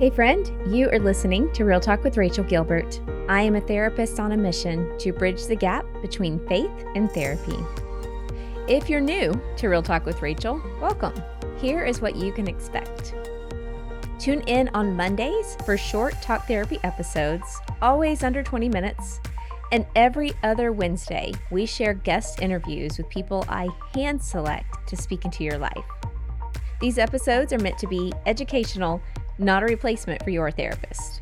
Hey, friend, you are listening to Real Talk with Rachael Gilbert. I am a therapist on a mission to bridge the gap between faith and therapy. If you're new to Real Talk with Rachael, welcome. Here is what you can expect. Tune in on Mondays for short talk therapy episodes, always under 20 minutes. And every other Wednesday, we share guest interviews with people I hand select to speak into your life. These episodes are meant to be educational not a replacement for your therapist.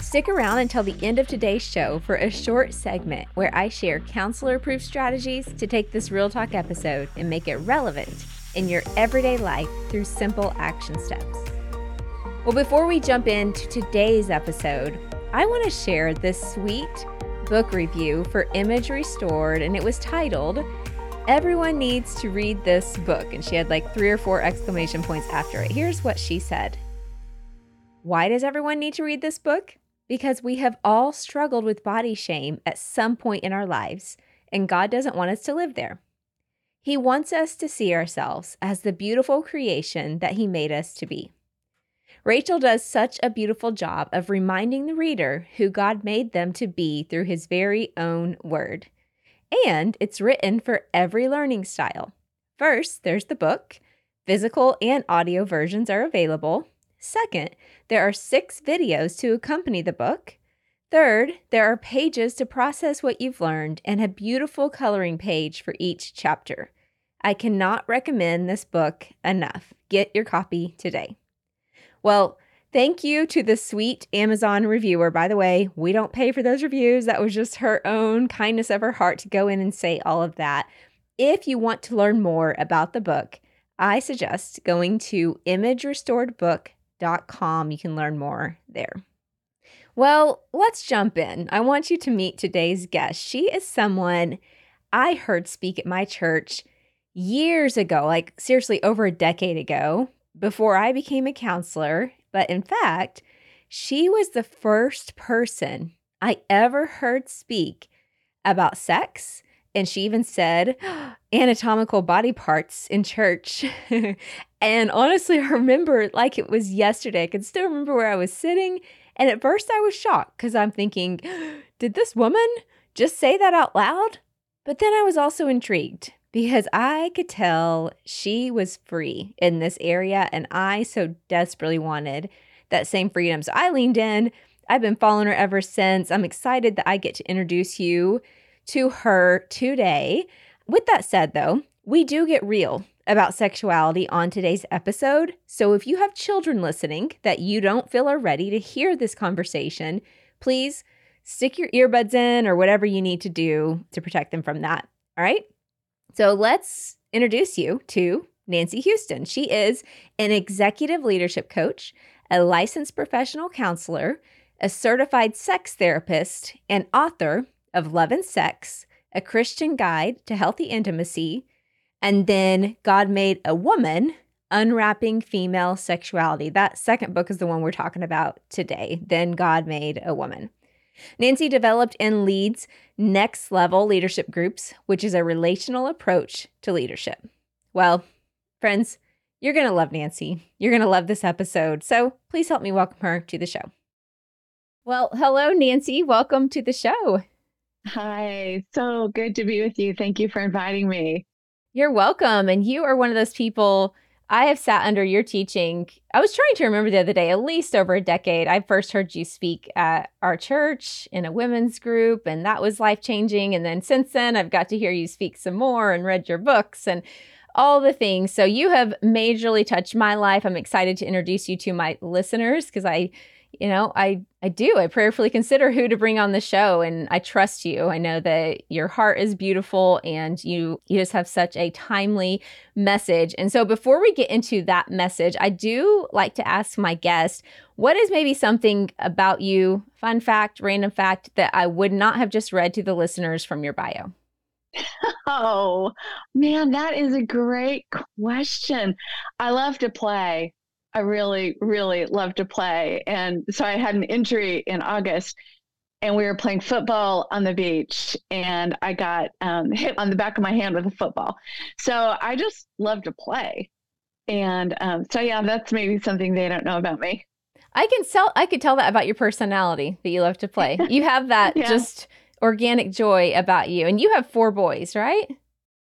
Stick around until the end of today's show for a short segment where I share counselor approved strategies to take this Real Talk episode and make it relevant in your everyday life through simple action steps. Well, before we jump into today's episode, I want to share this sweet book review for Image Restored, and it was titled Everyone Needs to Read This Book. And she had like three or four exclamation points after it. Here's what she said. Why does everyone need to read this book? Because we have all struggled with body shame at some point in our lives, and God doesn't want us to live there. He wants us to see ourselves as the beautiful creation that He made us to be. Rachael does such a beautiful job of reminding the reader who God made them to be through His very own word. And it's written for every learning style. First, there's the book. Physical and audio versions are available. Second, there are six videos to accompany the book. Third, there are pages to process what you've learned and a beautiful coloring page for each chapter. I cannot recommend this book enough. Get your copy today. Well, thank you to the sweet Amazon reviewer. By the way, we don't pay for those reviews. That was just her own kindness of her heart to go in and say all of that. If you want to learn more about the book, I suggest going to Image Restored imagerestoredbook.com com. You can learn more there. Well, let's jump in. I want you to meet today's guest. She is someone I heard speak at my church years ago, like seriously over a decade ago, before I became a counselor. But in fact, she was the first person I ever heard speak about sex and she even said anatomical body parts in church. and honestly, I remember like it was yesterday. I can still remember where I was sitting. And at first, I was shocked because I'm thinking, did this woman just say that out loud? But then I was also intrigued because I could tell she was free in this area and I so desperately wanted that same freedom. So I leaned in. I've been following her ever since. I'm excited that I get to introduce you to her today. With that said, though, we do get real about sexuality on today's episode. So if you have children listening that you don't feel are ready to hear this conversation, please stick your earbuds in or whatever you need to do to protect them from that. All right. So let's introduce you to Nancy Houston. She is an executive leadership coach, a licensed professional counselor, a certified sex therapist, and author of Love and Sex, A Christian Guide to Healthy Intimacy, and then God Made a Woman, Unwrapping Female Sexuality. That second book is the one we're talking about today. Then God Made a Woman. Nancy developed and leads Next Level Leadership Groups, which is a relational approach to leadership. Well, friends, you're going to love Nancy. You're going to love this episode. So please help me welcome her to the show. Well, hello, Nancy. Welcome to the show. Hi, so good to be with you. Thank you for inviting me. You're welcome. And you are one of those people I have sat under your teaching. I was trying to remember the other day, at least over a decade. I first heard you speak at our church in a women's group, and that was life changing. And then since then, I've got to hear you speak some more and read your books and all the things. So you have majorly touched my life. I'm excited to introduce you to my listeners because I you know, I I do. I prayerfully consider who to bring on the show and I trust you. I know that your heart is beautiful and you you just have such a timely message. And so before we get into that message, I do like to ask my guest, what is maybe something about you, fun fact, random fact that I would not have just read to the listeners from your bio? Oh, man, that is a great question. I love to play. I really, really love to play. And so I had an injury in August and we were playing football on the beach and I got um, hit on the back of my hand with a football. So I just love to play. And um, so, yeah, that's maybe something they don't know about me. I can tell I could tell that about your personality that you love to play. You have that yeah. just organic joy about you. And you have four boys, right?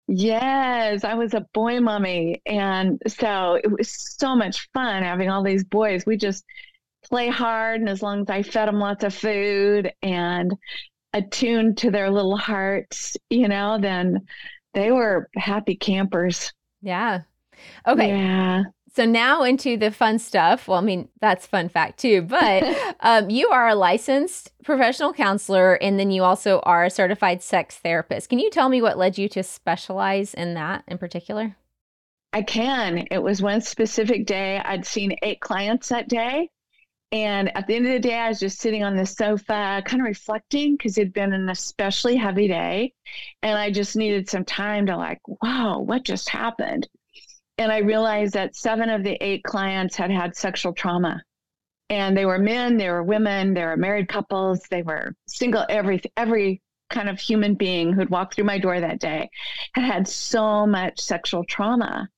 Yes, I was a boy mommy. And so it was so much fun having all these boys. We just play hard. And as long as I fed them lots of food and attuned to their little hearts, you know, then they were happy campers. Yeah. Okay. Yeah. So now into the fun stuff. Well, I mean, that's fun fact too, but um, you are a licensed professional counselor and then you also are a certified sex therapist. Can you tell me what led you to specialize in that in particular? I can. It was one specific day. I'd seen eight clients that day. And at the end of the day, I was just sitting on the sofa, kind of reflecting because it'd been an especially heavy day. And I just needed some time to, like, wow, what just happened? And I realized that seven of the eight clients had had sexual trauma. And they were men, they were women, they were married couples, they were single, every, every kind of human being who'd walked through my door that day had had so much sexual trauma.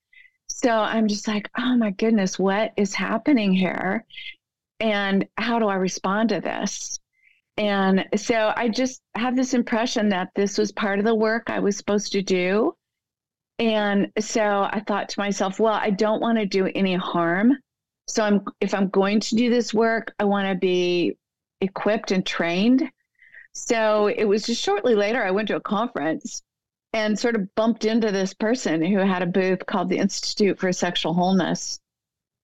So I'm just like, oh my goodness, what is happening here? And how do I respond to this? And so I just had this impression that this was part of the work I was supposed to do. And so I thought to myself, well, I don't want to do any harm. So I'm if I'm going to do this work, I want to be equipped and trained. So it was just shortly later I went to a conference and sort of bumped into this person who had a booth called the Institute for Sexual Wholeness.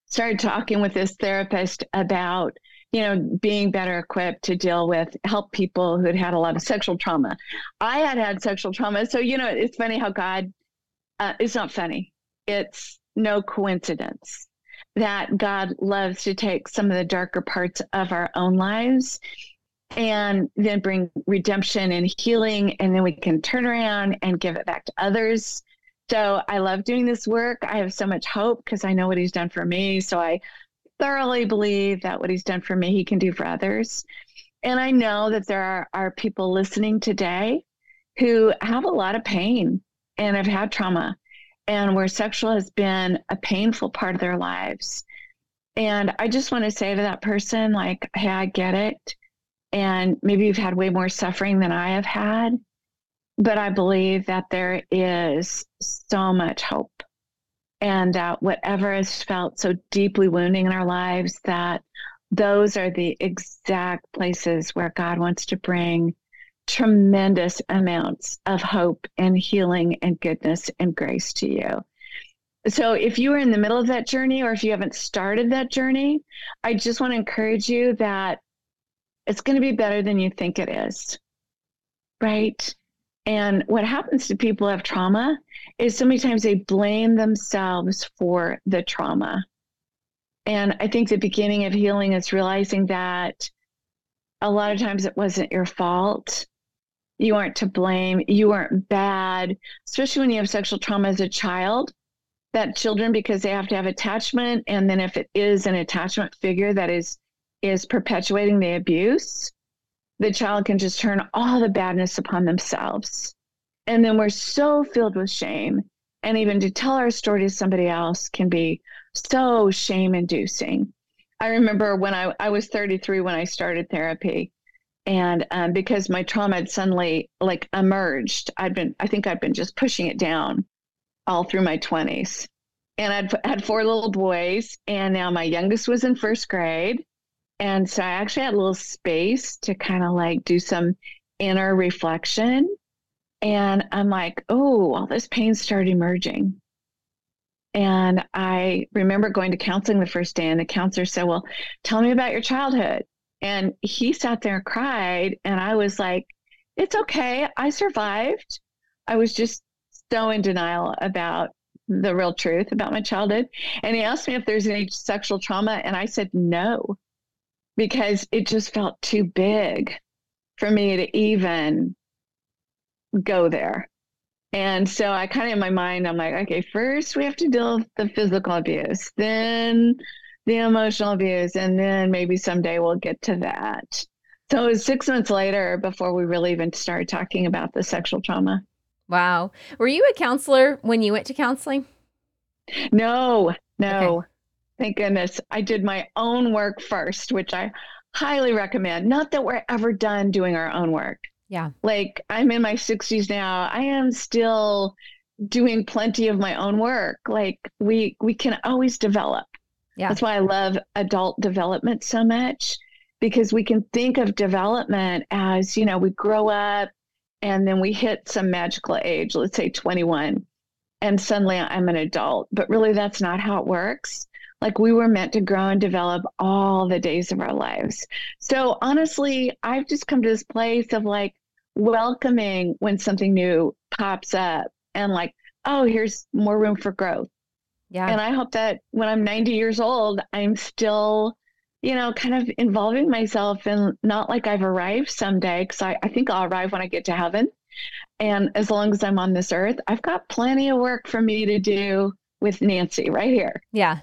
Started talking with this therapist about you know, being better equipped to deal with, help people who'd had a lot of sexual trauma. I had had sexual trauma. So, you know, it's funny how God uh, it's not funny. It's no coincidence that God loves to take some of the darker parts of our own lives and then bring redemption and healing. And then we can turn around and give it back to others. So I love doing this work. I have so much hope because I know what he's done for me. So I thoroughly believe that what he's done for me, he can do for others. And I know that there are, are people listening today who have a lot of pain and have had trauma and where sexual has been a painful part of their lives. And I just want to say to that person, like, hey, I get it. And maybe you've had way more suffering than I have had. But I believe that there is so much hope. And that whatever has felt so deeply wounding in our lives, that those are the exact places where God wants to bring tremendous amounts of hope and healing and goodness and grace to you. So, if you are in the middle of that journey or if you haven't started that journey, I just want to encourage you that it's going to be better than you think it is. Right? And what happens to people who have trauma is so many times they blame themselves for the trauma. And I think the beginning of healing is realizing that a lot of times it wasn't your fault you aren't to blame, you aren't bad, especially when you have sexual trauma as a child. That children, because they have to have attachment, and then if it is an attachment figure that is is perpetuating the abuse, the child can just turn all the badness upon themselves. And then we're so filled with shame. And even to tell our story to somebody else can be so shame inducing. I remember when I, I was 33 when I started therapy, and um, because my trauma had suddenly like emerged i'd been i think i'd been just pushing it down all through my 20s and i'd had four little boys and now my youngest was in first grade. And so i actually had a little space to kind of like do some inner reflection. And i'm like oh all this pain started emerging. And i remember going to counseling the first day and the counselor said well tell me about your childhood and he sat there and cried. And I was like, it's okay. I survived. I was just so in denial about the real truth about my childhood. And he asked me if there's any sexual trauma. And I said no, because it just felt too big for me to even go there. And so I kind of in my mind, I'm like, okay, first we have to deal with the physical abuse. Then the emotional abuse, and then maybe someday we'll get to that. So it was six months later before we really even started talking about the sexual trauma. Wow. Were you a counselor when you went to counseling? No, no. Okay. thank goodness. I did my own work first, which I highly recommend. Not that we're ever done doing our own work. Yeah. Like I'm in my 60s now. I am still doing plenty of my own work. Like we we can always develop. Yeah. That's why I love adult development so much because we can think of development as, you know, we grow up and then we hit some magical age, let's say 21, and suddenly I'm an adult. But really that's not how it works. Like we were meant to grow and develop all the days of our lives. So honestly, I've just come to this place of like welcoming when something new pops up and like, oh, here's more room for growth. Yeah. And I hope that when I'm 90 years old, I'm still, you know, kind of involving myself and not like I've arrived someday, because I, I think I'll arrive when I get to heaven. And as long as I'm on this earth, I've got plenty of work for me to do with Nancy right here. Yeah.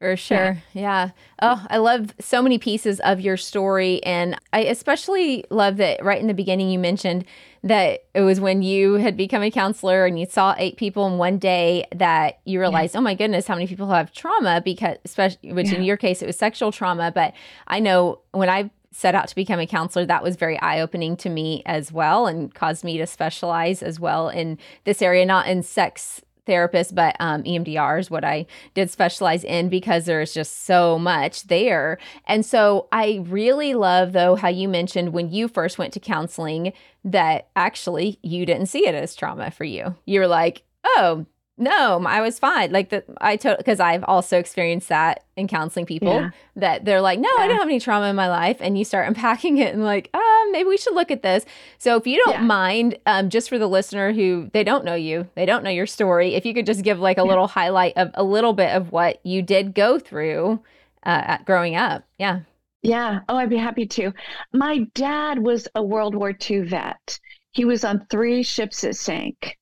For sure. Yeah. yeah. Oh, I love so many pieces of your story. And I especially love that right in the beginning you mentioned that it was when you had become a counselor and you saw eight people in one day that you realized, yeah. oh my goodness, how many people have trauma because especially which yeah. in your case it was sexual trauma. But I know when I set out to become a counselor, that was very eye opening to me as well and caused me to specialize as well in this area, not in sex therapist, but um, EMDR is what I did specialize in because there's just so much there. And so I really love, though, how you mentioned when you first went to counseling that actually you didn't see it as trauma for you. You were like, oh, no, I was fine. Like the I told because I've also experienced that in counseling people yeah. that they're like, no, yeah. I don't have any trauma in my life, and you start unpacking it and like, ah, maybe we should look at this. So if you don't yeah. mind, um, just for the listener who they don't know you, they don't know your story, if you could just give like a little highlight of a little bit of what you did go through uh, growing up, yeah. Yeah. Oh, I'd be happy to. My dad was a World War II vet. He was on three ships that sank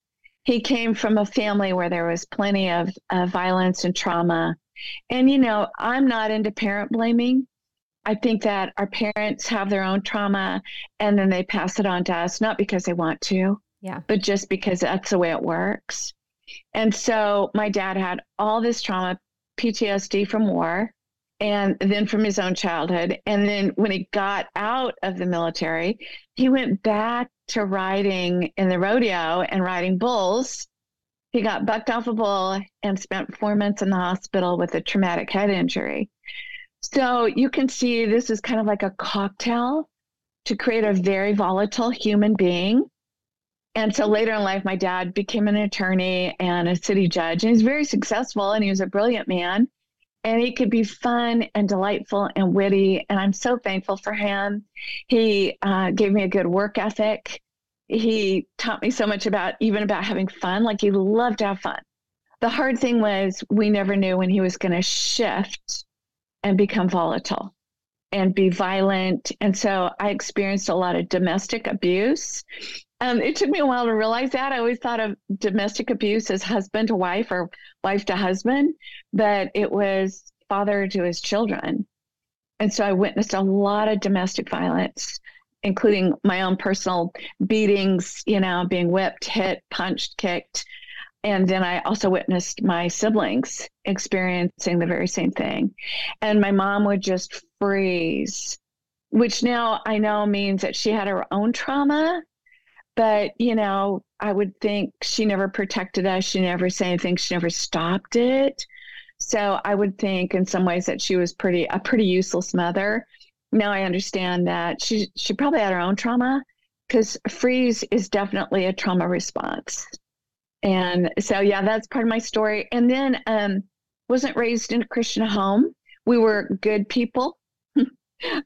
he came from a family where there was plenty of uh, violence and trauma. And, you know, I'm not into parent blaming. I think that our parents have their own trauma and then they pass it on to us, not because they want to, yeah, but just because that's the way it works. And so my dad had all this trauma, PTSD from war, and then from his own childhood. And then when he got out of the military, he went back to riding in the rodeo and riding bulls. He got bucked off a bull and spent four months in the hospital with a traumatic head injury. So you can see this is kind of like a cocktail to create a very volatile human being. And so later in life, my dad became an attorney and a city judge, and he's very successful and he was a brilliant man and he could be fun and delightful and witty. And I'm so thankful for him. He uh, gave me a good work ethic. He taught me so much about even about having fun. Like he loved to have fun. The hard thing was we never knew when he was going to shift and become volatile and be violent. And so I experienced a lot of domestic abuse um, it took me a while to realize that. I always thought of domestic abuse as husband to wife or wife to husband, but it was father to his children. And so I witnessed a lot of domestic violence, including my own personal beatings, you know, being whipped, hit, punched, kicked. And then I also witnessed my siblings experiencing the very same thing. And my mom would just freeze, which now I know means that she had her own trauma but you know i would think she never protected us she never said anything she never stopped it. So i would think in some ways that she was pretty a pretty useless mother. Now i understand that she she probably had her own trauma because freeze is definitely a trauma response. And so yeah that's part of my story. And then um wasn't raised in a christian home. We were good people.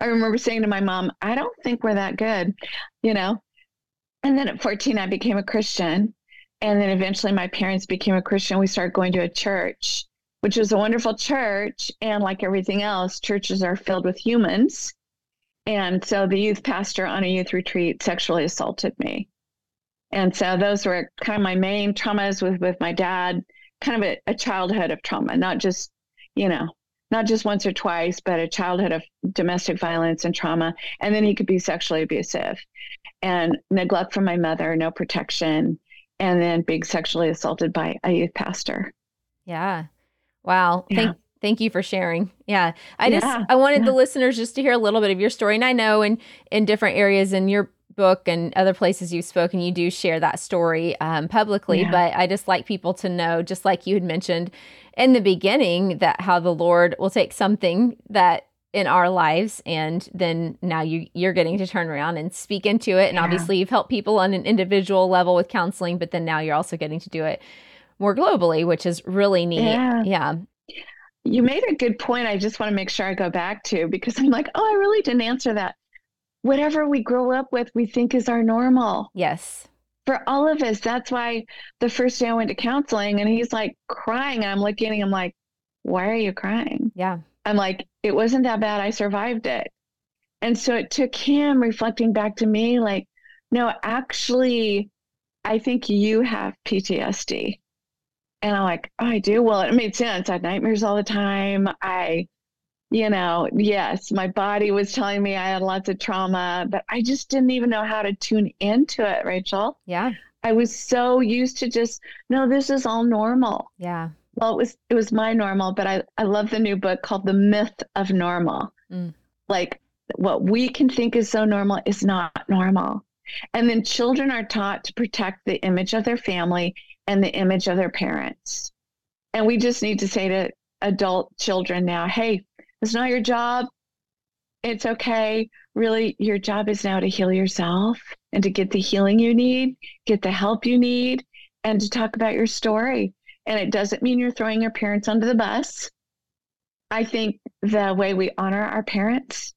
I remember saying to my mom i don't think we're that good you know and then at 14, I became a Christian. And then eventually my parents became a Christian. We started going to a church, which was a wonderful church. And like everything else, churches are filled with humans. And so the youth pastor on a youth retreat sexually assaulted me. And so those were kind of my main traumas with, with my dad, kind of a, a childhood of trauma, not just, you know, not just once or twice, but a childhood of domestic violence and trauma. And then he could be sexually abusive and neglect from my mother, no protection, and then being sexually assaulted by a youth pastor. Yeah. Wow. Yeah. Thank Thank you for sharing. Yeah. I just yeah. I wanted yeah. the listeners just to hear a little bit of your story. And I know in in different areas in your book and other places you've spoken, you do share that story um, publicly. Yeah. But I just like people to know, just like you had mentioned in the beginning, that how the Lord will take something that in our lives and then now you you're getting to turn around and speak into it and yeah. obviously you've helped people on an individual level with counseling but then now you're also getting to do it more globally which is really neat yeah, yeah. you made a good point i just want to make sure i go back to because i'm like oh i really didn't answer that whatever we grow up with we think is our normal yes for all of us that's why the first day i went to counseling and he's like crying and i'm looking at him like why are you crying yeah I'm like, it wasn't that bad. I survived it. And so it took him reflecting back to me, like, no, actually, I think you have PTSD. And I'm like, oh, I do. Well, it made sense. I had nightmares all the time. I, you know, yes, my body was telling me I had lots of trauma, but I just didn't even know how to tune into it, Rachael. Yeah. I was so used to just, no, this is all normal. Yeah well it was it was my normal but i i love the new book called the myth of normal mm. like what we can think is so normal is not normal and then children are taught to protect the image of their family and the image of their parents and we just need to say to adult children now hey it's not your job it's okay really your job is now to heal yourself and to get the healing you need get the help you need and to talk about your story and it doesn't mean you're throwing your parents under the bus. I think the way we honor our parents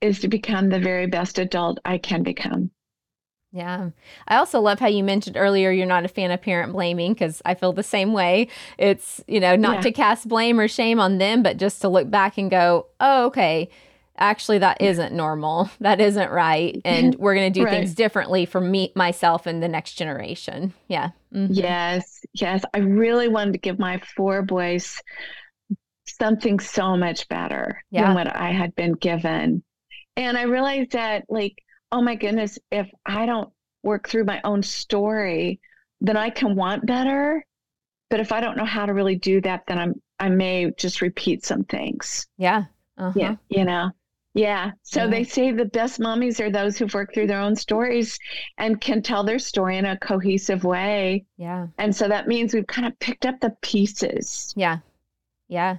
is to become the very best adult I can become. Yeah. I also love how you mentioned earlier you're not a fan of parent blaming because I feel the same way. It's, you know, not yeah. to cast blame or shame on them, but just to look back and go, oh, okay, actually that isn't normal. That isn't right. And we're going to do right. things differently for me, myself, and the next generation. Yeah. Mm-hmm. Yes. Yes. I really wanted to give my four boys something so much better yeah. than what I had been given. And I realized that, like, oh my goodness, if I don't work through my own story, then I can want better. But if I don't know how to really do that, then I'm I may just repeat some things. Yeah. Uh-huh. Yeah. You know. Yeah. So they say the best mommies are those who've worked through their own stories and can tell their story in a cohesive way. Yeah. And so that means we've kind of picked up the pieces. Yeah. Yeah.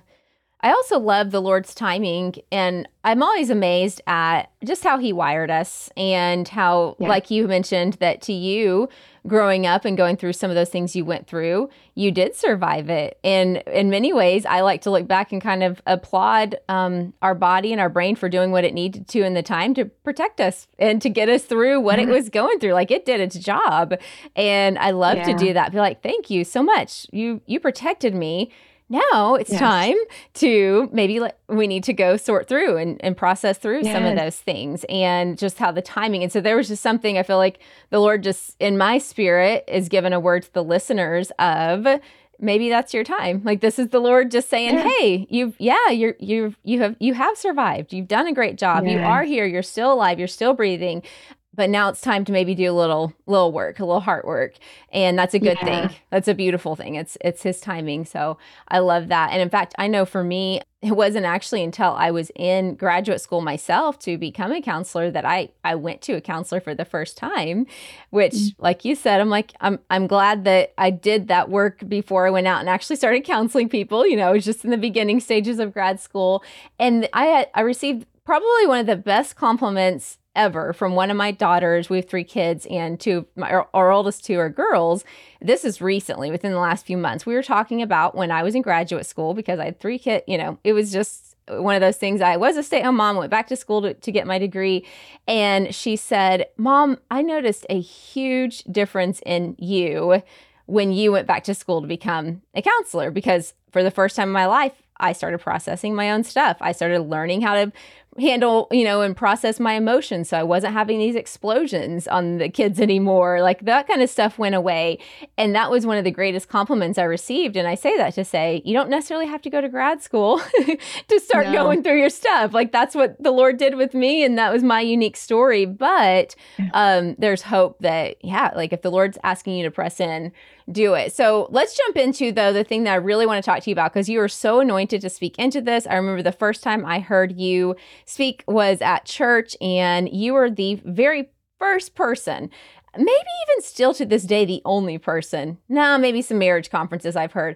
I also love the Lord's timing, and I'm always amazed at just how He wired us and how, yeah. like you mentioned, that to you, growing up and going through some of those things you went through, you did survive it. And in many ways, I like to look back and kind of applaud um, our body and our brain for doing what it needed to in the time to protect us and to get us through what it was going through. Like it did its job, and I love yeah. to do that. Be like, thank you so much. You you protected me now it's yes. time to maybe let, we need to go sort through and, and process through yes. some of those things and just how the timing. And so there was just something I feel like the Lord just in my spirit is given a word to the listeners of maybe that's your time. Like this is the Lord just saying, yeah. "Hey, you've yeah, you're you you have you have survived. You've done a great job. Yeah. You are here. You're still alive. You're still breathing but now it's time to maybe do a little little work a little heart work. And that's a good yeah. thing. That's a beautiful thing. It's it's his timing. So i love that. And in fact i know for me it wasn't actually until i was in graduate school myself to become a counselor that i i went to a counselor for the first time which mm-hmm. like you said i'm like i'm i'm glad that i did that work before i went out and actually started counseling people. You know it was just in the beginning stages of grad school. And i had i received probably one of the best compliments ever from one of my daughters. We have three kids, and two my, our, our oldest two are girls. This is recently, within the last few months. We were talking about when I was in graduate school because I had three kids. You know, it was just one of those things. I was a stay at home mom, went back to school to, to get my degree. And she said, Mom, I noticed a huge difference in you when you went back to school to become a counselor because for the first time in my life, I started processing my own stuff. I started learning how to handle, you know, and process my emotions. So I wasn't having these explosions on the kids anymore. Like that kind of stuff went away. And that was one of the greatest compliments I received. And I say that to say, you don't necessarily have to go to grad school to start no. going through your stuff. Like that's what the Lord did with me. And that was my unique story. But um, there's hope that, yeah, like if the Lord's asking you to press in, do it. So let's jump into though the thing that I really want to talk to you about because you are so anointed to speak into this. I remember the first time I heard you speak was at church, and you were the very first person maybe even still to this day the only person nah maybe some marriage conferences i've heard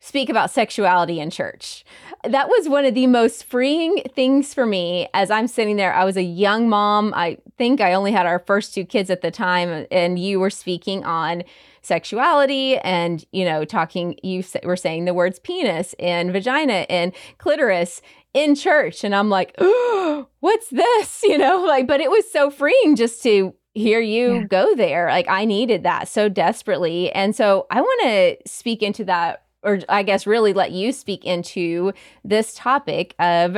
speak about sexuality in church. That was one of the most freeing things for me as I'm sitting there. I was a young mom. I think I only had our first two kids at the time, and you were speaking on sexuality and, you know, talking, you were saying the words penis and vagina and clitoris in church. And I'm like, oh, what's this? You know, like, but it was so freeing just to hear you yeah. go there. Like, I needed that so desperately. And so I want to speak into that or I guess really let you speak into this topic of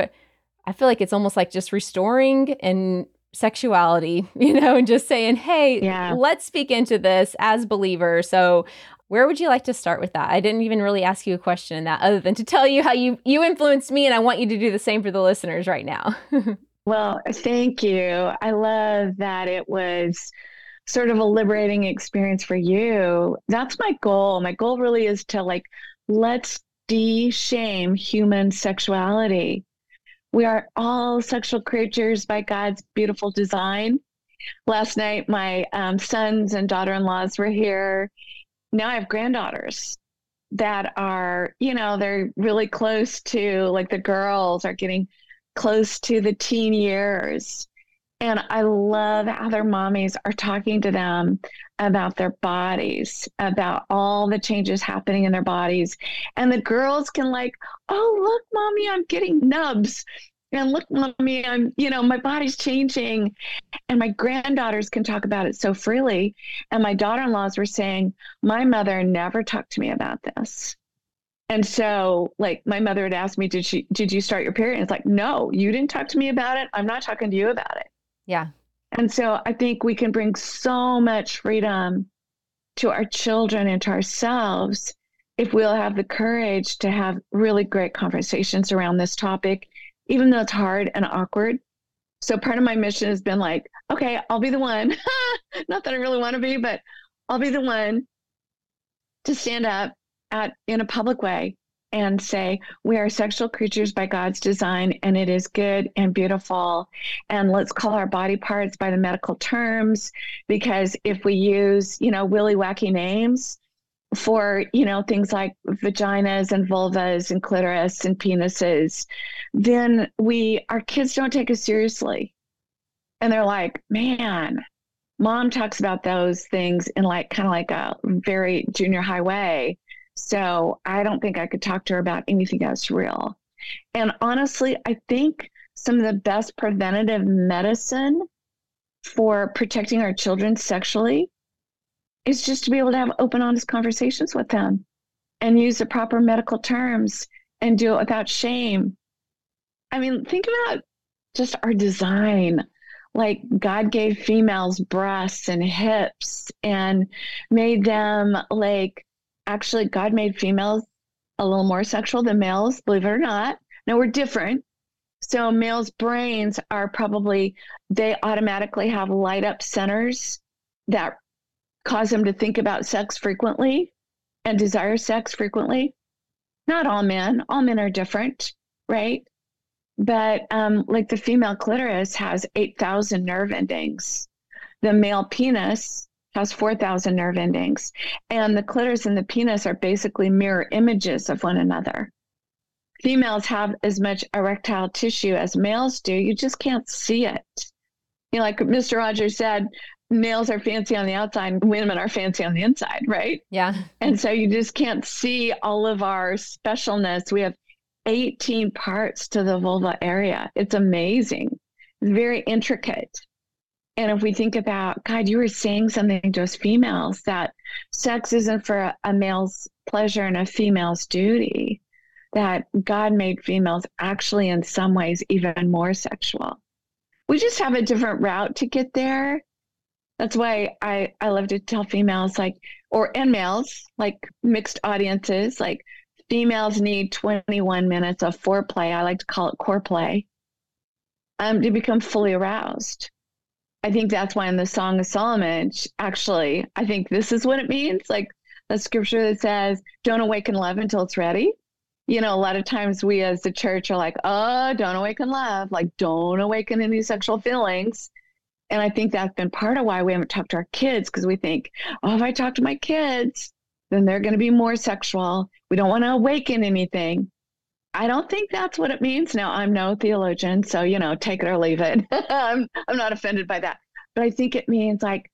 I feel like it's almost like just restoring and sexuality, you know, and just saying, "Hey, yeah. let's speak into this as believers." So, where would you like to start with that? I didn't even really ask you a question in that other than to tell you how you you influenced me and I want you to do the same for the listeners right now. well, thank you. I love that it was sort of a liberating experience for you. That's my goal. My goal really is to like let's de-shame human sexuality. We are all sexual creatures by God's beautiful design. Last night, my um, sons and daughter-in-laws were here. Now I have granddaughters that are, you know, they're really close to, like the girls are getting close to the teen years. And I love how their mommies are talking to them about their bodies, about all the changes happening in their bodies. And the girls can, like, oh, look, mommy, I'm getting nubs. And look, mommy, I'm, you know, my body's changing. And my granddaughters can talk about it so freely. And my daughter in laws were saying, my mother never talked to me about this. And so, like, my mother had asked me, "Did she? Did you start your period?" And it's like, "No, you didn't talk to me about it. I'm not talking to you about it." Yeah. And so I think we can bring so much freedom to our children and to ourselves if we'll have the courage to have really great conversations around this topic, even though it's hard and awkward. So part of my mission has been like, okay, I'll be the one, not that I really want to be, but I'll be the one to stand up at in a public way and say, We are sexual creatures by God's design, and it is good and beautiful. And let's call our body parts by the medical terms, because if we use, you know, willy wacky names for, you know, things like vaginas and vulvas and clitoris and penises, then we, our kids don't take us seriously. And they're like, man, mom talks about those things in like kind of like a very junior high way so I don't think I could talk to her about anything else real. And honestly, I think some of the best preventative medicine for protecting our children sexually is just to be able to have open, honest conversations with them and use the proper medical terms and do it without shame. I mean, think about just our design. Like God gave females breasts and hips and made them like actually God made females a little more sexual than males, believe it or not. Now we're different. So males' brains are probably they automatically have light up centers that cause them to think about sex frequently and desire sex frequently. Not all men, all men are different, right? But um, like the female clitoris has 8,000 nerve endings. The male penis has 4,000 nerve endings. And the clitoris and the penis are basically mirror images of one another. Females have as much erectile tissue as males do. You just can't see it. You know, like Mr. Rogers said, males are fancy on the outside, women are fancy on the inside, right? Yeah. And so you just can't see all of our specialness. We have 18 parts to the vulva area. It's amazing. It's very intricate. And if we think about, God, you were saying something to us females that sex isn't for a, a male's pleasure and a female's duty. that God made females actually, in some ways, even more sexual. We just have a different route to get there. That's why I, I love to tell females, like, or and males, like mixed audiences, like females need 21 minutes of foreplay. I like to call it core play um, to become fully aroused. I think that's why in the Song of Solomon, actually, I think this is what it means. Like the scripture that says, don't awaken love until it's ready. You know, a lot of times we as the church are like, oh, don't awaken love, like don't awaken any sexual feelings. And I think that's been part of why we haven't talked to our kids because we think, oh, if I talk to my kids, then they're going to be more sexual. We don't want to awaken anything. I don't think that's what it means. Now, I'm no theologian, so, you know, take it or leave it. I'm, I'm not offended by that. But I think it means like,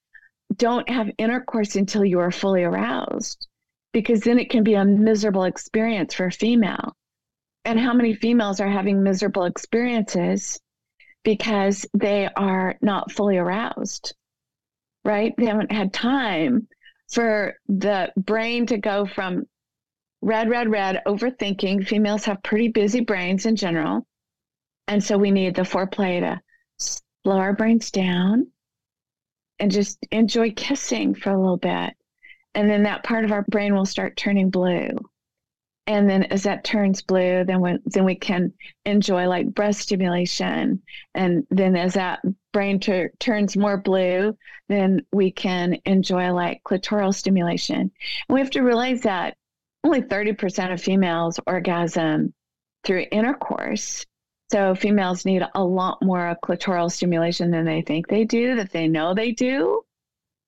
don't have intercourse until you are fully aroused, because then it can be a miserable experience for a female. And how many females are having miserable experiences because they are not fully aroused, right? They haven't had time for the brain to go from red, red, red, overthinking. Females have pretty busy brains in general. And so we need the foreplay to slow our brains down and just enjoy kissing for a little bit. And then that part of our brain will start turning blue. And then as that turns blue, then we, then we can enjoy like breast stimulation. And then as that brain ter- turns more blue, then we can enjoy like clitoral stimulation. And we have to realize that only 30% of females orgasm through intercourse. So females need a lot more clitoral stimulation than they think they do, that they know they do.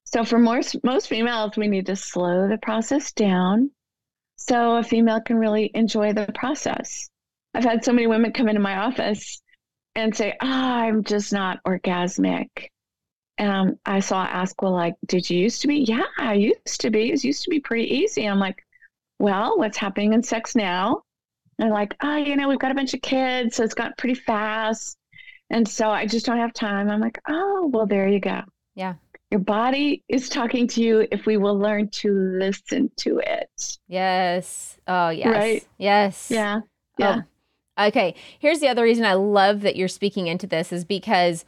So for most most females, we need to slow the process down so a female can really enjoy the process. I've had so many women come into my office and say, oh, I'm just not orgasmic. And I saw ask, well, like, did you used to be? Yeah, I used to be. It used to be pretty easy. I'm like, well, what's happening in sex now? And like, oh, you know, we've got a bunch of kids, so it's got pretty fast. And so I just don't have time. I'm like, oh, well, there you go. Yeah. Your body is talking to you if we will learn to listen to it. Yes. Oh, yes. Right? Yes. Yeah. Yeah. Oh. Okay. Here's the other reason I love that you're speaking into this is because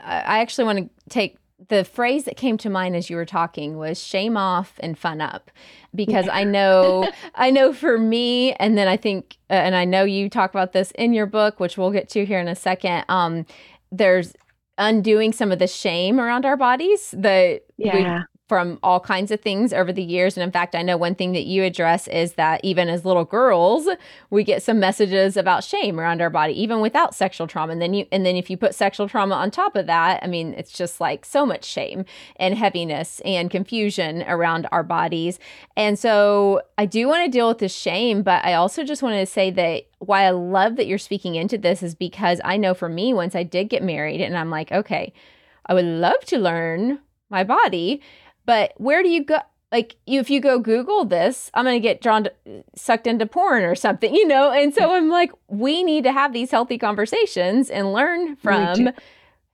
I actually want to take the phrase that came to mind as you were talking was shame off and fun up because I know I know for me and then I think uh, and I know you talk about this in your book which we'll get to here in a second um there's undoing some of the shame around our bodies that yeah from all kinds of things over the years. And in fact, I know one thing that you address is that even as little girls, we get some messages about shame around our body, even without sexual trauma. And then you and then if you put sexual trauma on top of that, I mean, it's just like so much shame and heaviness and confusion around our bodies. And so I do want to deal with the shame, but I also just wanted to say that why I love that you're speaking into this is because I know for me, once I did get married, and I'm like, okay, I would love to learn my body but where do you go? Like, if you go Google this, I'm going to get drawn to, sucked into porn or something, you know? And so I'm like, we need to have these healthy conversations and learn from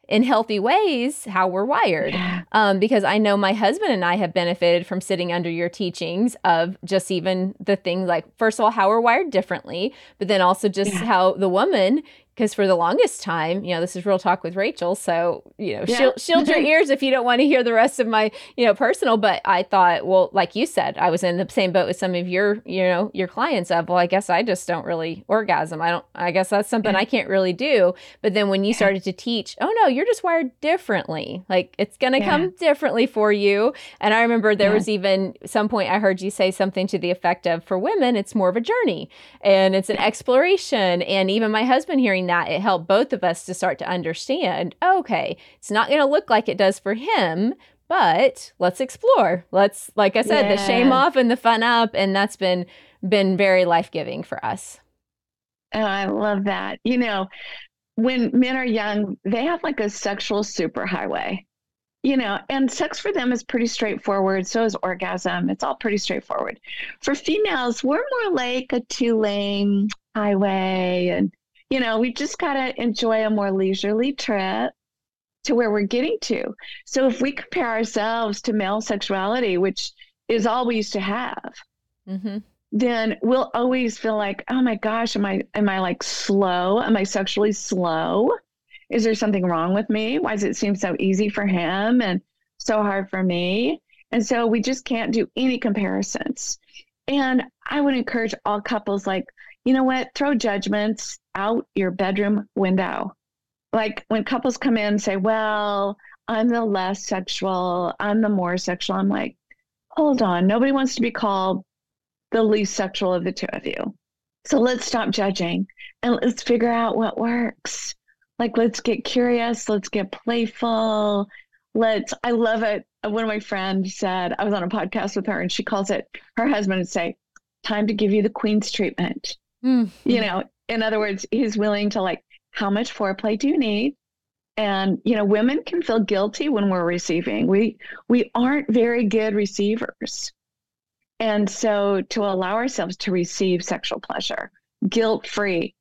in healthy ways how we're wired. Yeah. Um, because I know my husband and I have benefited from sitting under your teachings of just even the things like, first of all, how we're wired differently, but then also just yeah. how the woman because for the longest time, you know, this is real talk with Rachael. So, you know, yeah. shield, shield your ears if you don't want to hear the rest of my, you know, personal. But I thought, well, like you said, I was in the same boat with some of your, you know, your clients of, well, I guess I just don't really orgasm. I don't, I guess that's something yeah. I mm-hmm. can't really do. But then when you yeah. started to teach, oh no, you're just wired differently. Like it's going to come differently for you. And I remember there was even some point I heard you say something to the effect of, for women, it's more of a journey and it's an exploration. And even my husband hearing that, it helped both of us to start to understand okay, it's not going to look like it does for him, but let's explore. Let's, like I said, yeah. the shame off and the fun up. And that's been, been very life giving for us. Oh, I love that. You know, when men are young, they have like a sexual superhighway, you know, and sex for them is pretty straightforward. So is orgasm. It's all pretty straightforward. For females, we're more like a two lane highway and you know, we just got to enjoy a more leisurely trip to where we're getting to. So if we compare ourselves to male sexuality, which is all we used to have, mm-hmm. then we'll always feel like, oh my gosh, am I am I like slow? Am I sexually slow? Is there something wrong with me? Why does it seem so easy for him and so hard for me? And so we just can't do any comparisons. And I would encourage all couples like, you know what, throw judgments out your bedroom window. Like when couples come in and say, well, I'm the less sexual, I'm the more sexual. I'm like, hold on, nobody wants to be called the least sexual of the two of you. So let's stop judging and let's figure out what works. Like, let's get curious, let's get playful. Let's, I love it. One of my friends said, I was on a podcast with her and she calls it her husband would say, time to give you the queen's treatment. Mm-hmm. You know, in other words, he's willing to like, how much foreplay do you need? And you know, women can feel guilty when we're receiving. We we aren't very good receivers. And so to allow ourselves to receive sexual pleasure guilt free,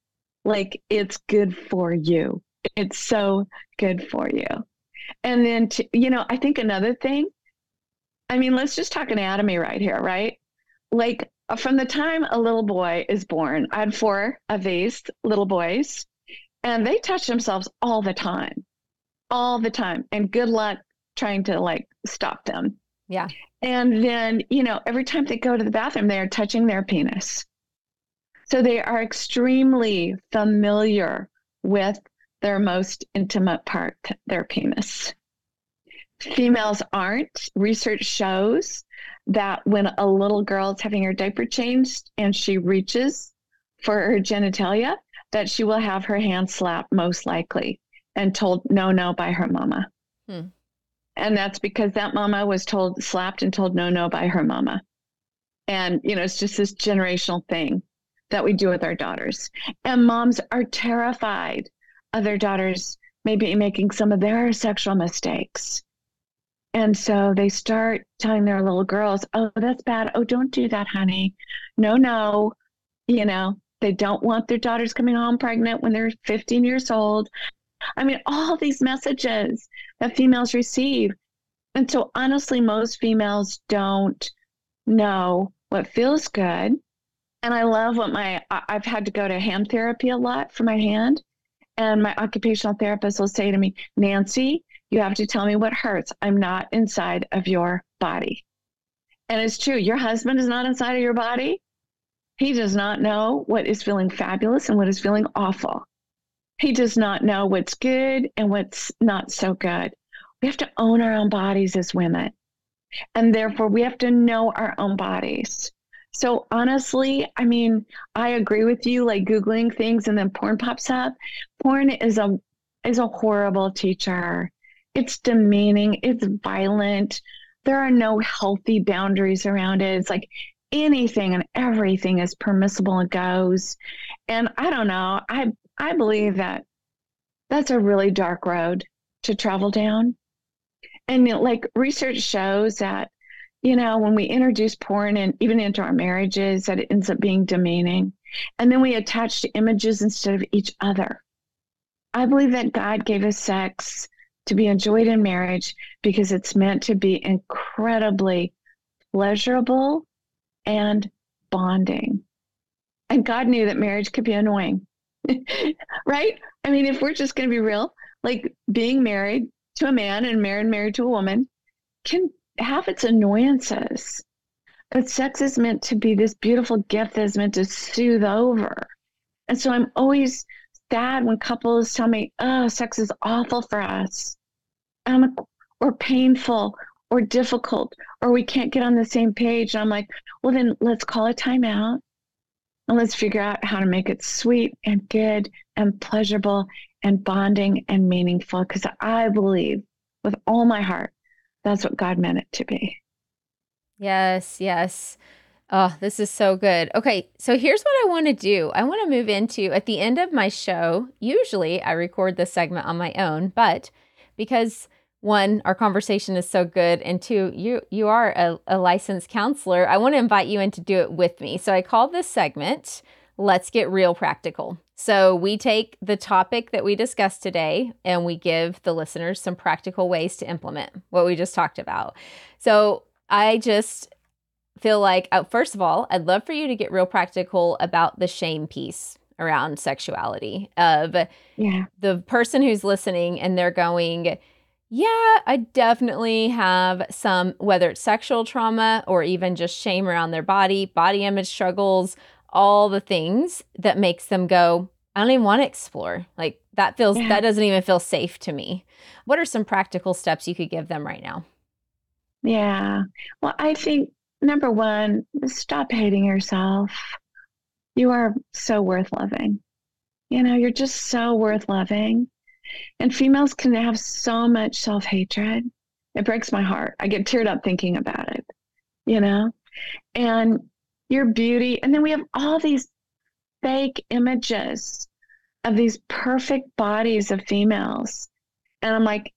like it's good for you. It's so good for you. And then, to, you know, I think another thing, I mean, let's just talk anatomy right here, right? Like Uh, from the time a little boy is born, I had four of these little boys, and they touch themselves all the time, all the time. And good luck trying to like stop them. Yeah. And then, you know, every time they go to the bathroom, they are touching their penis. So they are extremely familiar with their most intimate part, their penis. Females aren't. Research shows that when a little girl is having her diaper changed and she reaches for her genitalia, that she will have her hand slapped most likely and told no, no by her mama. Hmm. And that's because that mama was told, slapped and told no, no by her mama. And, you know, it's just this generational thing that we do with our daughters. And moms are terrified of their daughters maybe making some of their sexual mistakes. And so they start telling their little girls, oh, that's bad. Oh, don't do that, honey. No, no. You know, they don't want their daughters coming home pregnant when they're 15 years old. I mean, all these messages that females receive. And so, honestly, most females don't know what feels good. And I love what my, I've had to go to hand therapy a lot for my hand. And my occupational therapist will say to me, Nancy, you have to tell me what hurts. I'm not inside of your body. And it's true, your husband is not inside of your body. He does not know what is feeling fabulous and what is feeling awful. He does not know what's good and what's not so good. We have to own our own bodies as women. And therefore, we have to know our own bodies. So, honestly, I mean, I agree with you like Googling things and then porn pops up. Porn is a is a horrible teacher. It's demeaning, it's violent. There are no healthy boundaries around it. It's like anything and everything is permissible and goes. And I don't know. I I believe that that's a really dark road to travel down. And like research shows that, you know, when we introduce porn and even into our marriages, that it ends up being demeaning. And then we attach to images instead of each other. I believe that God gave us sex to be enjoyed in marriage because it's meant to be incredibly pleasurable and bonding. And God knew that marriage could be annoying. right? I mean, if we're just going to be real, like being married to a man and married married to a woman can have its annoyances. But sex is meant to be this beautiful gift that is meant to soothe over. And so I'm always sad when couples tell me, oh, sex is awful for us. Um, or painful or difficult, or we can't get on the same page. And I'm like, well, then let's call a timeout and let's figure out how to make it sweet and good and pleasurable and bonding and meaningful. Because I believe with all my heart that's what God meant it to be. Yes, yes. Oh, this is so good. Okay, so here's what I want to do. I want to move into at the end of my show. Usually I record this segment on my own, but because one, our conversation is so good, and two, you you are a, a licensed counselor. I want to invite you in to do it with me. So I call this segment "Let's Get Real Practical." So we take the topic that we discussed today and we give the listeners some practical ways to implement what we just talked about. So I just feel like, oh, first of all, I'd love for you to get real practical about the shame piece around sexuality of yeah. the person who's listening and they're going, yeah, I definitely have some, whether it's sexual trauma or even just shame around their body, body image struggles, all the things that makes them go, I don't even want to explore. Like that feels, yeah. that doesn't even feel safe to me. What are some practical steps you could give them right now? Yeah. Well, I think number one, stop hating yourself. You are so worth loving. You know, you're just so worth loving. And females can have so much self hatred. It breaks my heart. I get teared up thinking about it, you know? And your beauty. And then we have all these fake images of these perfect bodies of females. And I'm like,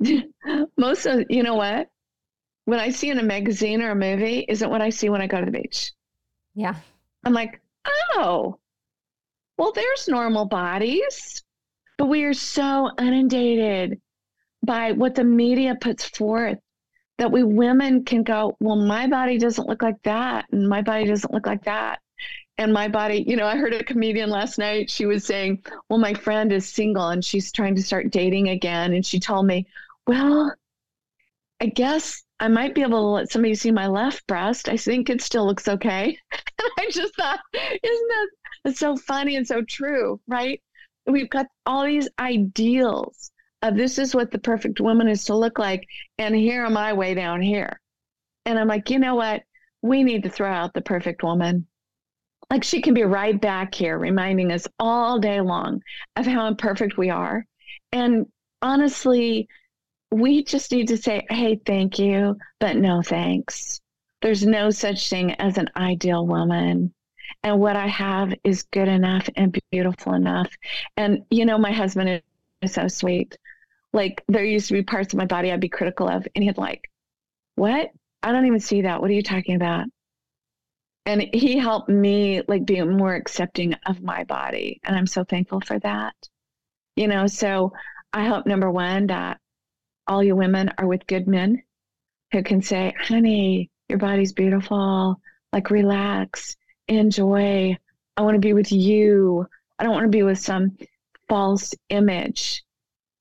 most of, you know what? When I see in a magazine or a movie isn't what I see when I go to the beach. Yeah. I'm like, oh, well, there's normal bodies. But we are so inundated by what the media puts forth that we women can go, well, my body doesn't look like that, and my body doesn't look like that. And my body, you know, I heard a comedian last night. She was saying, Well, my friend is single and she's trying to start dating again. And she told me, Well, I guess I might be able to let somebody see my left breast. I think it still looks okay. and I just thought, Isn't that so funny and so true, right? we've got all these ideals of this is what the perfect woman is to look like. And here am I way down here. And I'm like, you know what? We need to throw out the perfect woman. Like she can be right back here reminding us all day long of how imperfect we are. And honestly, we just need to say, hey, thank you, but no thanks. There's no such thing as an ideal woman and what I have is good enough and beautiful enough. And you know, my husband is so sweet. Like there used to be parts of my body I'd be critical of, and he'd like, "What? I don't even see that. What are you talking about?" And he helped me like be more accepting of my body, and I'm so thankful for that. You know, so I hope number one that all you women are with good men who can say, "Honey, your body's beautiful. Like relax." enjoy. I want to be with you. I don't want to be with some false image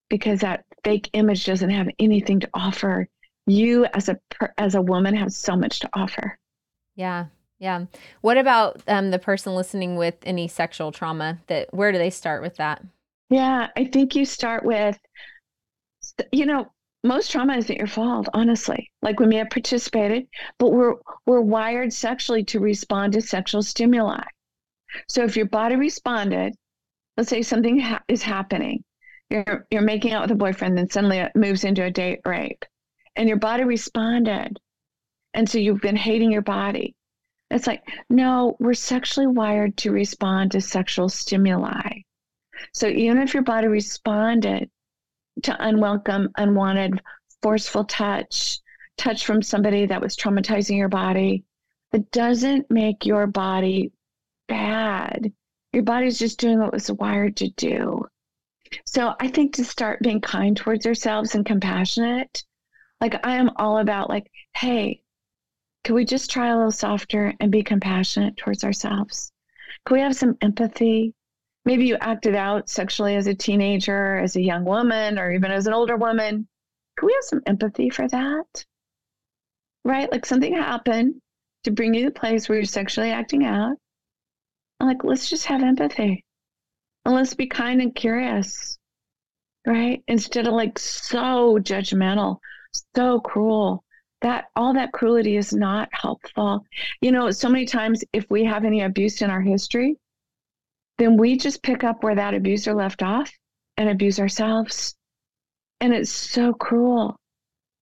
because that fake image doesn't have anything to offer. You as a as a woman have so much to offer. Yeah. Yeah. What about um, the person listening with any sexual trauma? That where do they start with that? Yeah, I think you start with, you know, most trauma isn't your fault, honestly. Like we may have participated, but we're we're wired sexually to respond to sexual stimuli. So if your body responded, let's say something ha- is happening, you're you're making out with a boyfriend, then suddenly it moves into a date rape, and your body responded, and so you've been hating your body. It's like no, we're sexually wired to respond to sexual stimuli. So even if your body responded to unwelcome, unwanted, forceful touch, touch from somebody that was traumatizing your body, it doesn't make your body bad. Your body's just doing what was wired to do. So I think to start being kind towards ourselves and compassionate, like I am all about like, hey, can we just try a little softer and be compassionate towards ourselves? Can we have some empathy? Maybe you acted out sexually as a teenager, as a young woman, or even as an older woman. Can we have some empathy for that? Right? Like something happened to bring you to the place where you're sexually acting out. Like, let's just have empathy. And let's be kind and curious. Right? Instead of like so judgmental, so cruel. That all that cruelty is not helpful. You know, so many times if we have any abuse in our history, then we just pick up where that abuser left off and abuse ourselves. And it's so cruel.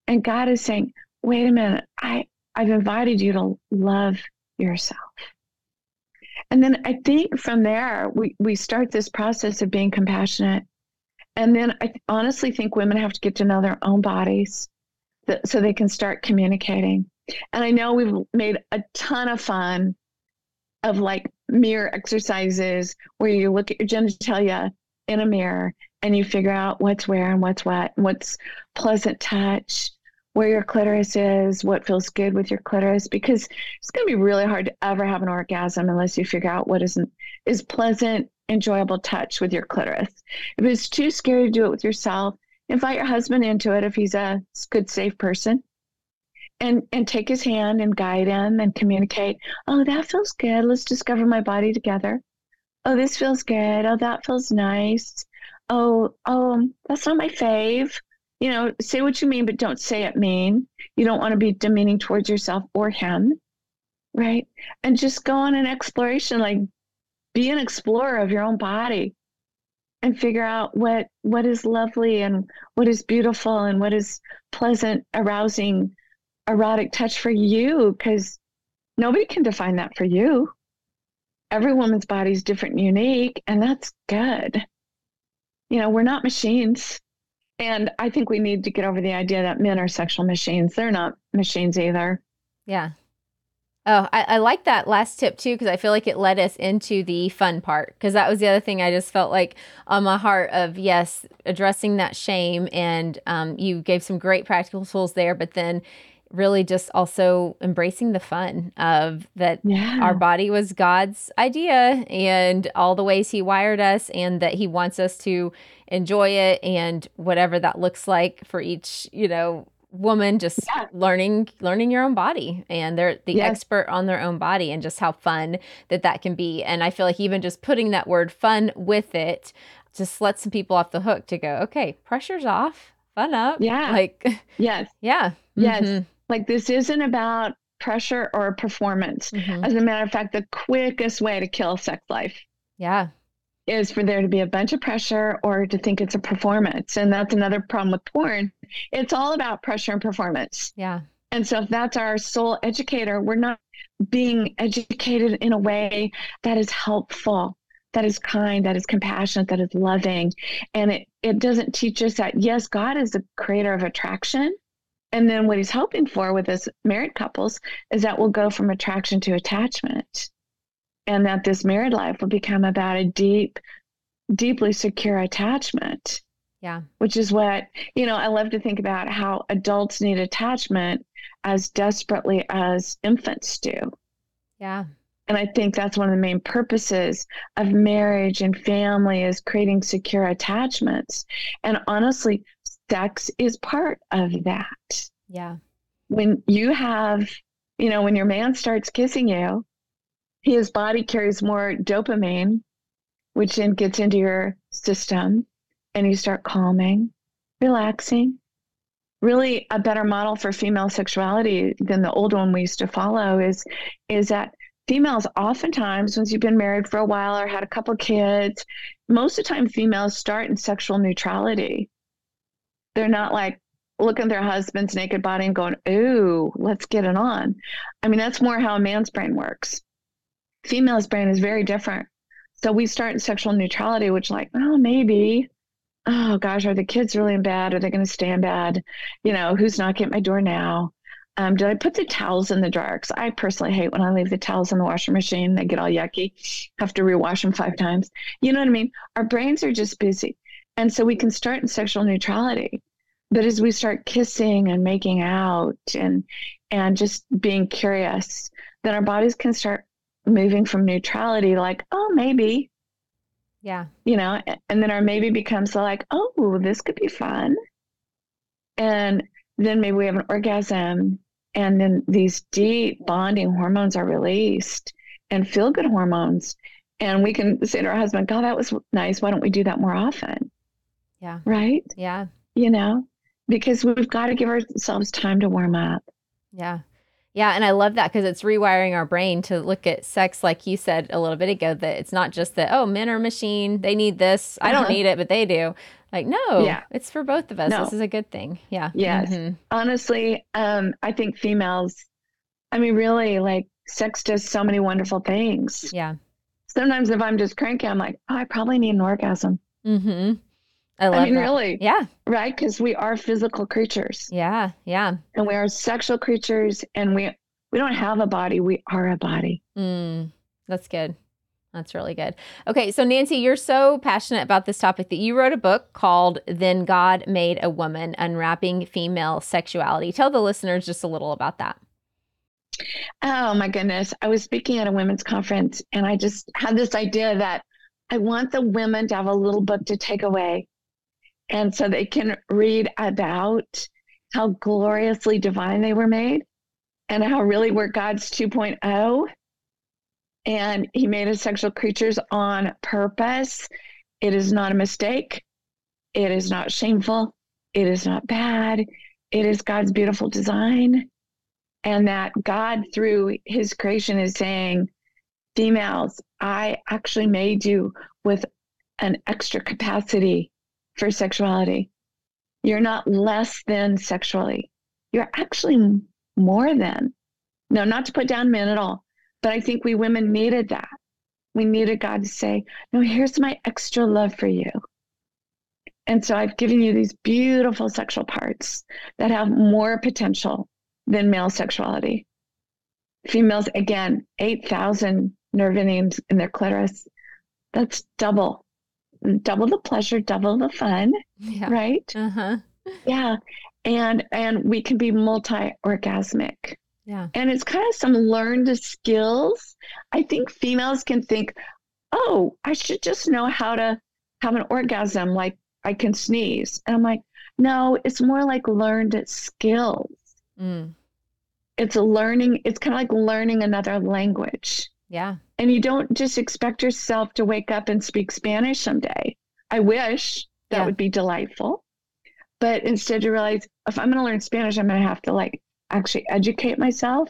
And God is saying, wait a minute, I, I've invited you to love yourself. And then I think from there, we, we start this process of being compassionate. And then I honestly think women have to get to know their own bodies that, so they can start communicating. And I know we've made a ton of fun of like mirror exercises where you look at your genitalia in a mirror and you figure out what's where and what's what, what's pleasant touch, where your clitoris is, what feels good with your clitoris, because it's going to be really hard to ever have an orgasm unless you figure out what isn't is pleasant, enjoyable touch with your clitoris. If it's too scary to do it with yourself, invite your husband into it if he's a good, safe person. And, and take his hand and guide him and communicate. Oh, that feels good. Let's discover my body together. Oh, this feels good. Oh, that feels nice. Oh, oh, that's not my fave you know, say what you mean, but don't say it mean. You don't want to be demeaning towards yourself or him, right? And just go on an exploration, like be an explorer of your own body and figure out what what is lovely and what is beautiful and what is pleasant, arousing, erotic touch for you, because nobody can define that for you. Every woman's body is different and unique, and that's good. You know, we're not machines and I think we need to get over the idea that men are sexual machines. They're not machines either. Yeah. Oh, I, I like that last tip too, because I feel like it led us into the fun part. Because that was the other thing I just felt like on my heart of yes, addressing that shame. And um, you gave some great practical tools there, but then really just also embracing the fun of that yeah. our body was God's idea and all the ways he wired us and that he wants us to enjoy it and whatever that looks like for each, you know, woman just yeah. learning learning your own body and they're the yes. expert on their own body and just how fun that that can be and i feel like even just putting that word fun with it just lets some people off the hook to go okay pressure's off fun up yeah like yes yeah yes mm-hmm. Like this isn't about pressure or performance. Mm-hmm. As a matter of fact, the quickest way to kill sex life. Yeah. Is for there to be a bunch of pressure or to think it's a performance. And that's another problem with porn. It's all about pressure and performance. Yeah. And so if that's our sole educator, we're not being educated in a way that is helpful, that is kind, that is compassionate, that is loving. And it, it doesn't teach us that, yes, God is the creator of attraction, and then what he's hoping for with his married couples is that we'll go from attraction to attachment. And that this married life will become about a deep, deeply secure attachment. Yeah. Which is what, you know, I love to think about how adults need attachment as desperately as infants do. Yeah. And I think that's one of the main purposes of marriage and family is creating secure attachments. And honestly, sex is part of that. Yeah. When you have, you know, when your man starts kissing you, his body carries more dopamine, which then gets into your system and you start calming, relaxing. Really, a better model for female sexuality than the old one we used to follow is is that females oftentimes once you've been married for a while or had a couple kids most of the time females start in sexual neutrality they're not like looking at their husband's naked body and going, ooh, let's get it on. I mean, that's more how a man's brain works. Female's brain is very different. So we start in sexual neutrality, which like, oh, maybe. Oh gosh, are the kids really in bed? Are they going to stay in bed? You know, who's knocking at my door now? Um, did I put the towels in the dryer? Because I personally hate when I leave the towels in the washing machine. They get all yucky. Have to rewash them five times. You know what I mean? Our brains are just busy. And so we can start in sexual neutrality. But as we start kissing and making out and and just being curious, then our bodies can start moving from neutrality like, oh, maybe. Yeah. You know, and then our maybe becomes like, oh, this could be fun. And then maybe we have an orgasm and then these deep bonding hormones are released and feel good hormones. And we can say to our husband, God, that was nice. Why don't we do that more often? Yeah. Right? Yeah. You know, because we've got to give ourselves time to warm up. Yeah. Yeah, and I love that because it's rewiring our brain to look at sex, like you said a little bit ago, that it's not just that, oh, men are machine, they need this. I don't uh-huh. need it, but they do. Like, no, yeah. it's for both of us. No. This is a good thing. Yeah. Yes. Mm-hmm. Honestly, um, I think females, I mean, really, like, sex does so many wonderful things. Yeah. Sometimes if I'm just cranky, I'm like, oh, I probably need an orgasm. Mm-hmm. I, I mean, that. really. Yeah. Right? Because we are physical creatures. Yeah. Yeah. And we are sexual creatures and we we don't have a body, we are a body. Mm, that's good. That's really good. Okay, so Nancy, you're so passionate about this topic that you wrote a book called Then God Made a Woman Unwrapping Female Sexuality. Tell the listeners just a little about that. Oh my goodness. I was speaking at a women's conference and I just had this idea that I want the women to have a little book to take away. And so they can read about how gloriously divine they were made and how really we're God's 2.0 and he made us sexual creatures on purpose. It is not a mistake. It is not shameful. It is not bad. It is God's beautiful design. And that God, through his creation, is saying, females, I actually made you with an extra capacity for sexuality. You're not less than sexually. You're actually more than. No, not to put down men at all. But I think we women needed that. We needed God to say, No, here's my extra love for you. And so I've given you these beautiful sexual parts that have more potential than male sexuality. Females, again, 8,000 nerve endings in their clitoris. That's double, double the pleasure, double the fun, yeah. right? Uh-huh. Yeah. And and we can be multi-orgasmic. Yeah. And it's kind of some learned skills. I think females can think, oh, I should just know how to have an orgasm, like I can sneeze. And I'm like, no, it's more like learned skills. Mm. It's a learning, it's kind of like learning another language. Yeah. And you don't just expect yourself to wake up and speak Spanish someday. I wish that yeah. would be delightful. But instead, you realize if I'm going to learn Spanish, I'm going to have to like actually educate myself.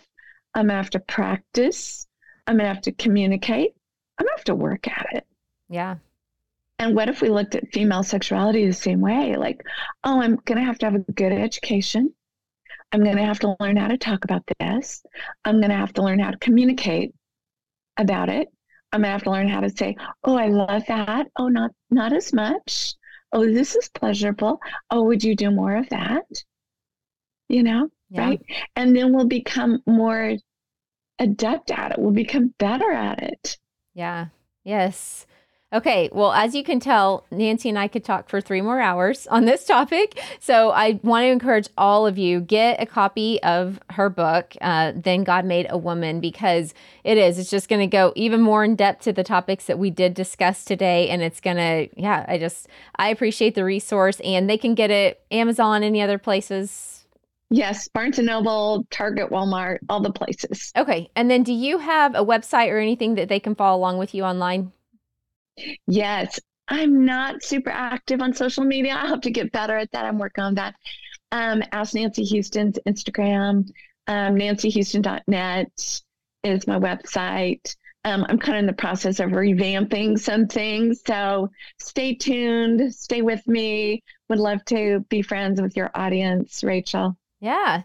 I'm going to have to practice. I'm going to have to communicate. I'm going to have to work at it. Yeah. And what if we looked at female sexuality the same way? Like, oh, I'm going to have to have a good education. I'm going to have to learn how to talk about this. I'm going to have to learn how to communicate about it. I'm to have to learn how to say, "Oh, I love that. Oh, not not as much. Oh, this is pleasurable. Oh, would you do more of that?" You know? yeah. right? And then we'll become more adept at it. We'll become better at it. Yeah. Yes. Okay, well, as you can tell, Nancy and I could talk for three more hours on this topic. So I want to encourage all of you get a copy of her book, uh, "Then God Made a Woman," because it is. It's just going to go even more in depth to the topics that we did discuss today, and it's going to, yeah. I just I appreciate the resource, and they can get it Amazon, any other places Yes, Barnes and Noble, Target, Walmart, all the places. Okay. And then do you have a website or anything that they can follow along with you online? Yes. I'm not super active on social media. I hope to get better at that. I'm working on that. Um, Ask Nancy Houston's Instagram, um, nancyhouston.net is my website. Um, I'm kind of in the process of revamping some things. So stay tuned, stay with me. Would love to be friends with your audience, Rachael. Yeah.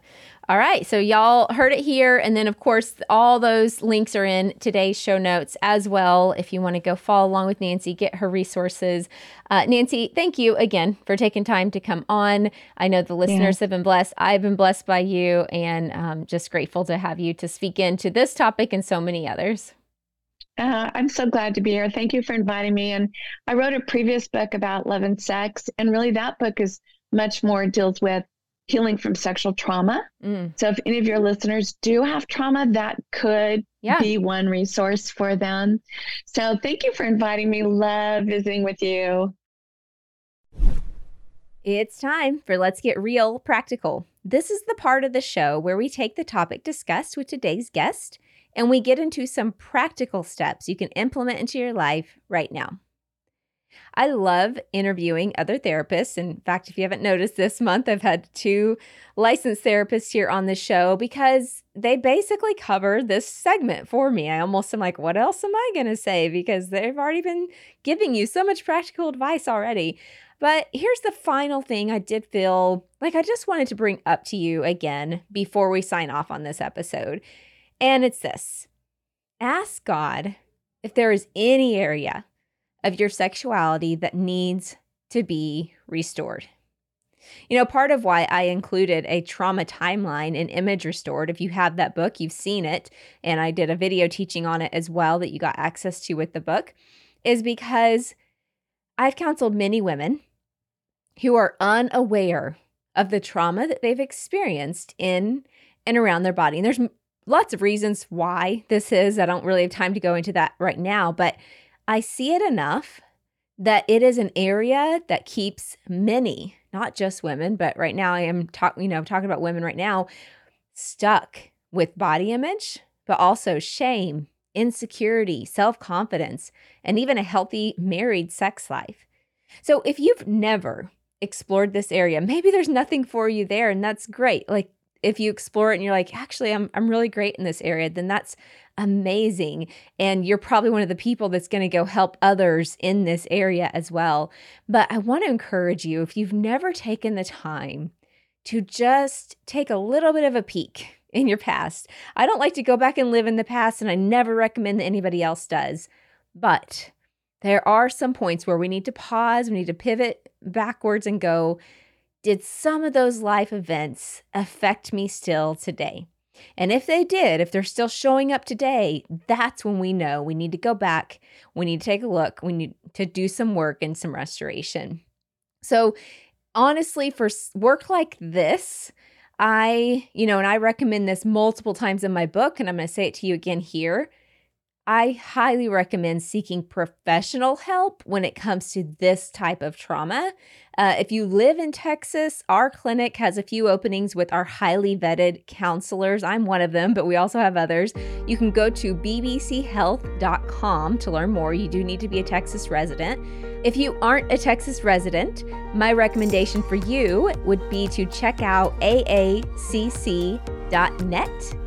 All right. So, y'all heard it here. And then, of course, all those links are in today's show notes as well. If you want to go follow along with Nancy, get her resources. Uh, Nancy, thank you again for taking time to come on. I know the listeners yeah. have been blessed. I've been blessed by you and um, just grateful to have you to speak into this topic and so many others. Uh, I'm so glad to be here. Thank you for inviting me. And I wrote a previous book about love and sex. And really, that book is much more deals with healing from sexual trauma. Mm. So if any of your listeners do have trauma, that could yeah. be one resource for them. So thank you for inviting me. Love visiting with you. It's time for Let's Get Real Practical. This is the part of the show where we take the topic discussed with today's guest and we get into some practical steps you can implement into your life right now. I love interviewing other therapists. In fact, if you haven't noticed this month, I've had two licensed therapists here on the show because they basically cover this segment for me. I almost am like, what else am I going to say? Because they've already been giving you so much practical advice already. But here's the final thing I did feel like I just wanted to bring up to you again before we sign off on this episode. And it's this ask God if there is any area of your sexuality that needs to be restored. You know, part of why I included a trauma timeline in Image Restored, if you have that book, you've seen it, and I did a video teaching on it as well that you got access to with the book, is because I've counseled many women who are unaware of the trauma that they've experienced in and around their body. And there's lots of reasons why this is. I don't really have time to go into that right now, but I see it enough that it is an area that keeps many, not just women, but right now I am talking, you know, talking about women right now, stuck with body image, but also shame, insecurity, self-confidence, and even a healthy married sex life. So if you've never explored this area, maybe there's nothing for you there and that's great. Like if you explore it and you're like, actually, I'm I'm really great in this area, then that's amazing. And you're probably one of the people that's going to go help others in this area as well. But I want to encourage you if you've never taken the time to just take a little bit of a peek in your past. I don't like to go back and live in the past, and I never recommend that anybody else does. But there are some points where we need to pause, we need to pivot backwards and go, did some of those life events affect me still today? And if they did, if they're still showing up today, that's when we know we need to go back. We need to take a look. We need to do some work and some restoration. So, honestly, for work like this, I, you know, and I recommend this multiple times in my book, and I'm going to say it to you again here. I highly recommend seeking professional help when it comes to this type of trauma. Uh, if you live in Texas, our clinic has a few openings with our highly vetted counselors. I'm one of them, but we also have others. You can go to bbchealth.com to learn more. You do need to be a Texas resident. If you aren't a Texas resident, my recommendation for you would be to check out AACC.net.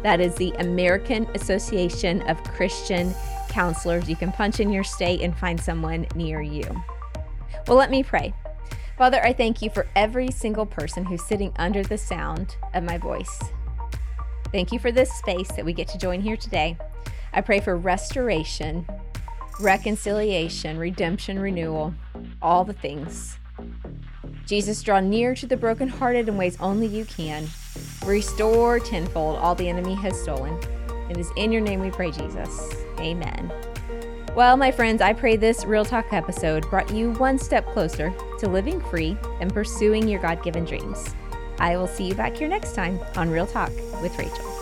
That is the American Association of Christian Counselors. You can punch in your state and find someone near you. Well, let me pray. Father, I thank you for every single person who's sitting under the sound of my voice. Thank you for this space that we get to join here today. I pray for restoration, reconciliation, redemption, renewal, all the things. Jesus, draw near to the brokenhearted in ways only you can. Restore tenfold all the enemy has stolen. It is in your name we pray, Jesus. Amen. Well, my friends, I pray this Real Talk episode brought you one step closer to living free and pursuing your God given dreams. I will see you back here next time on Real Talk with Rachael.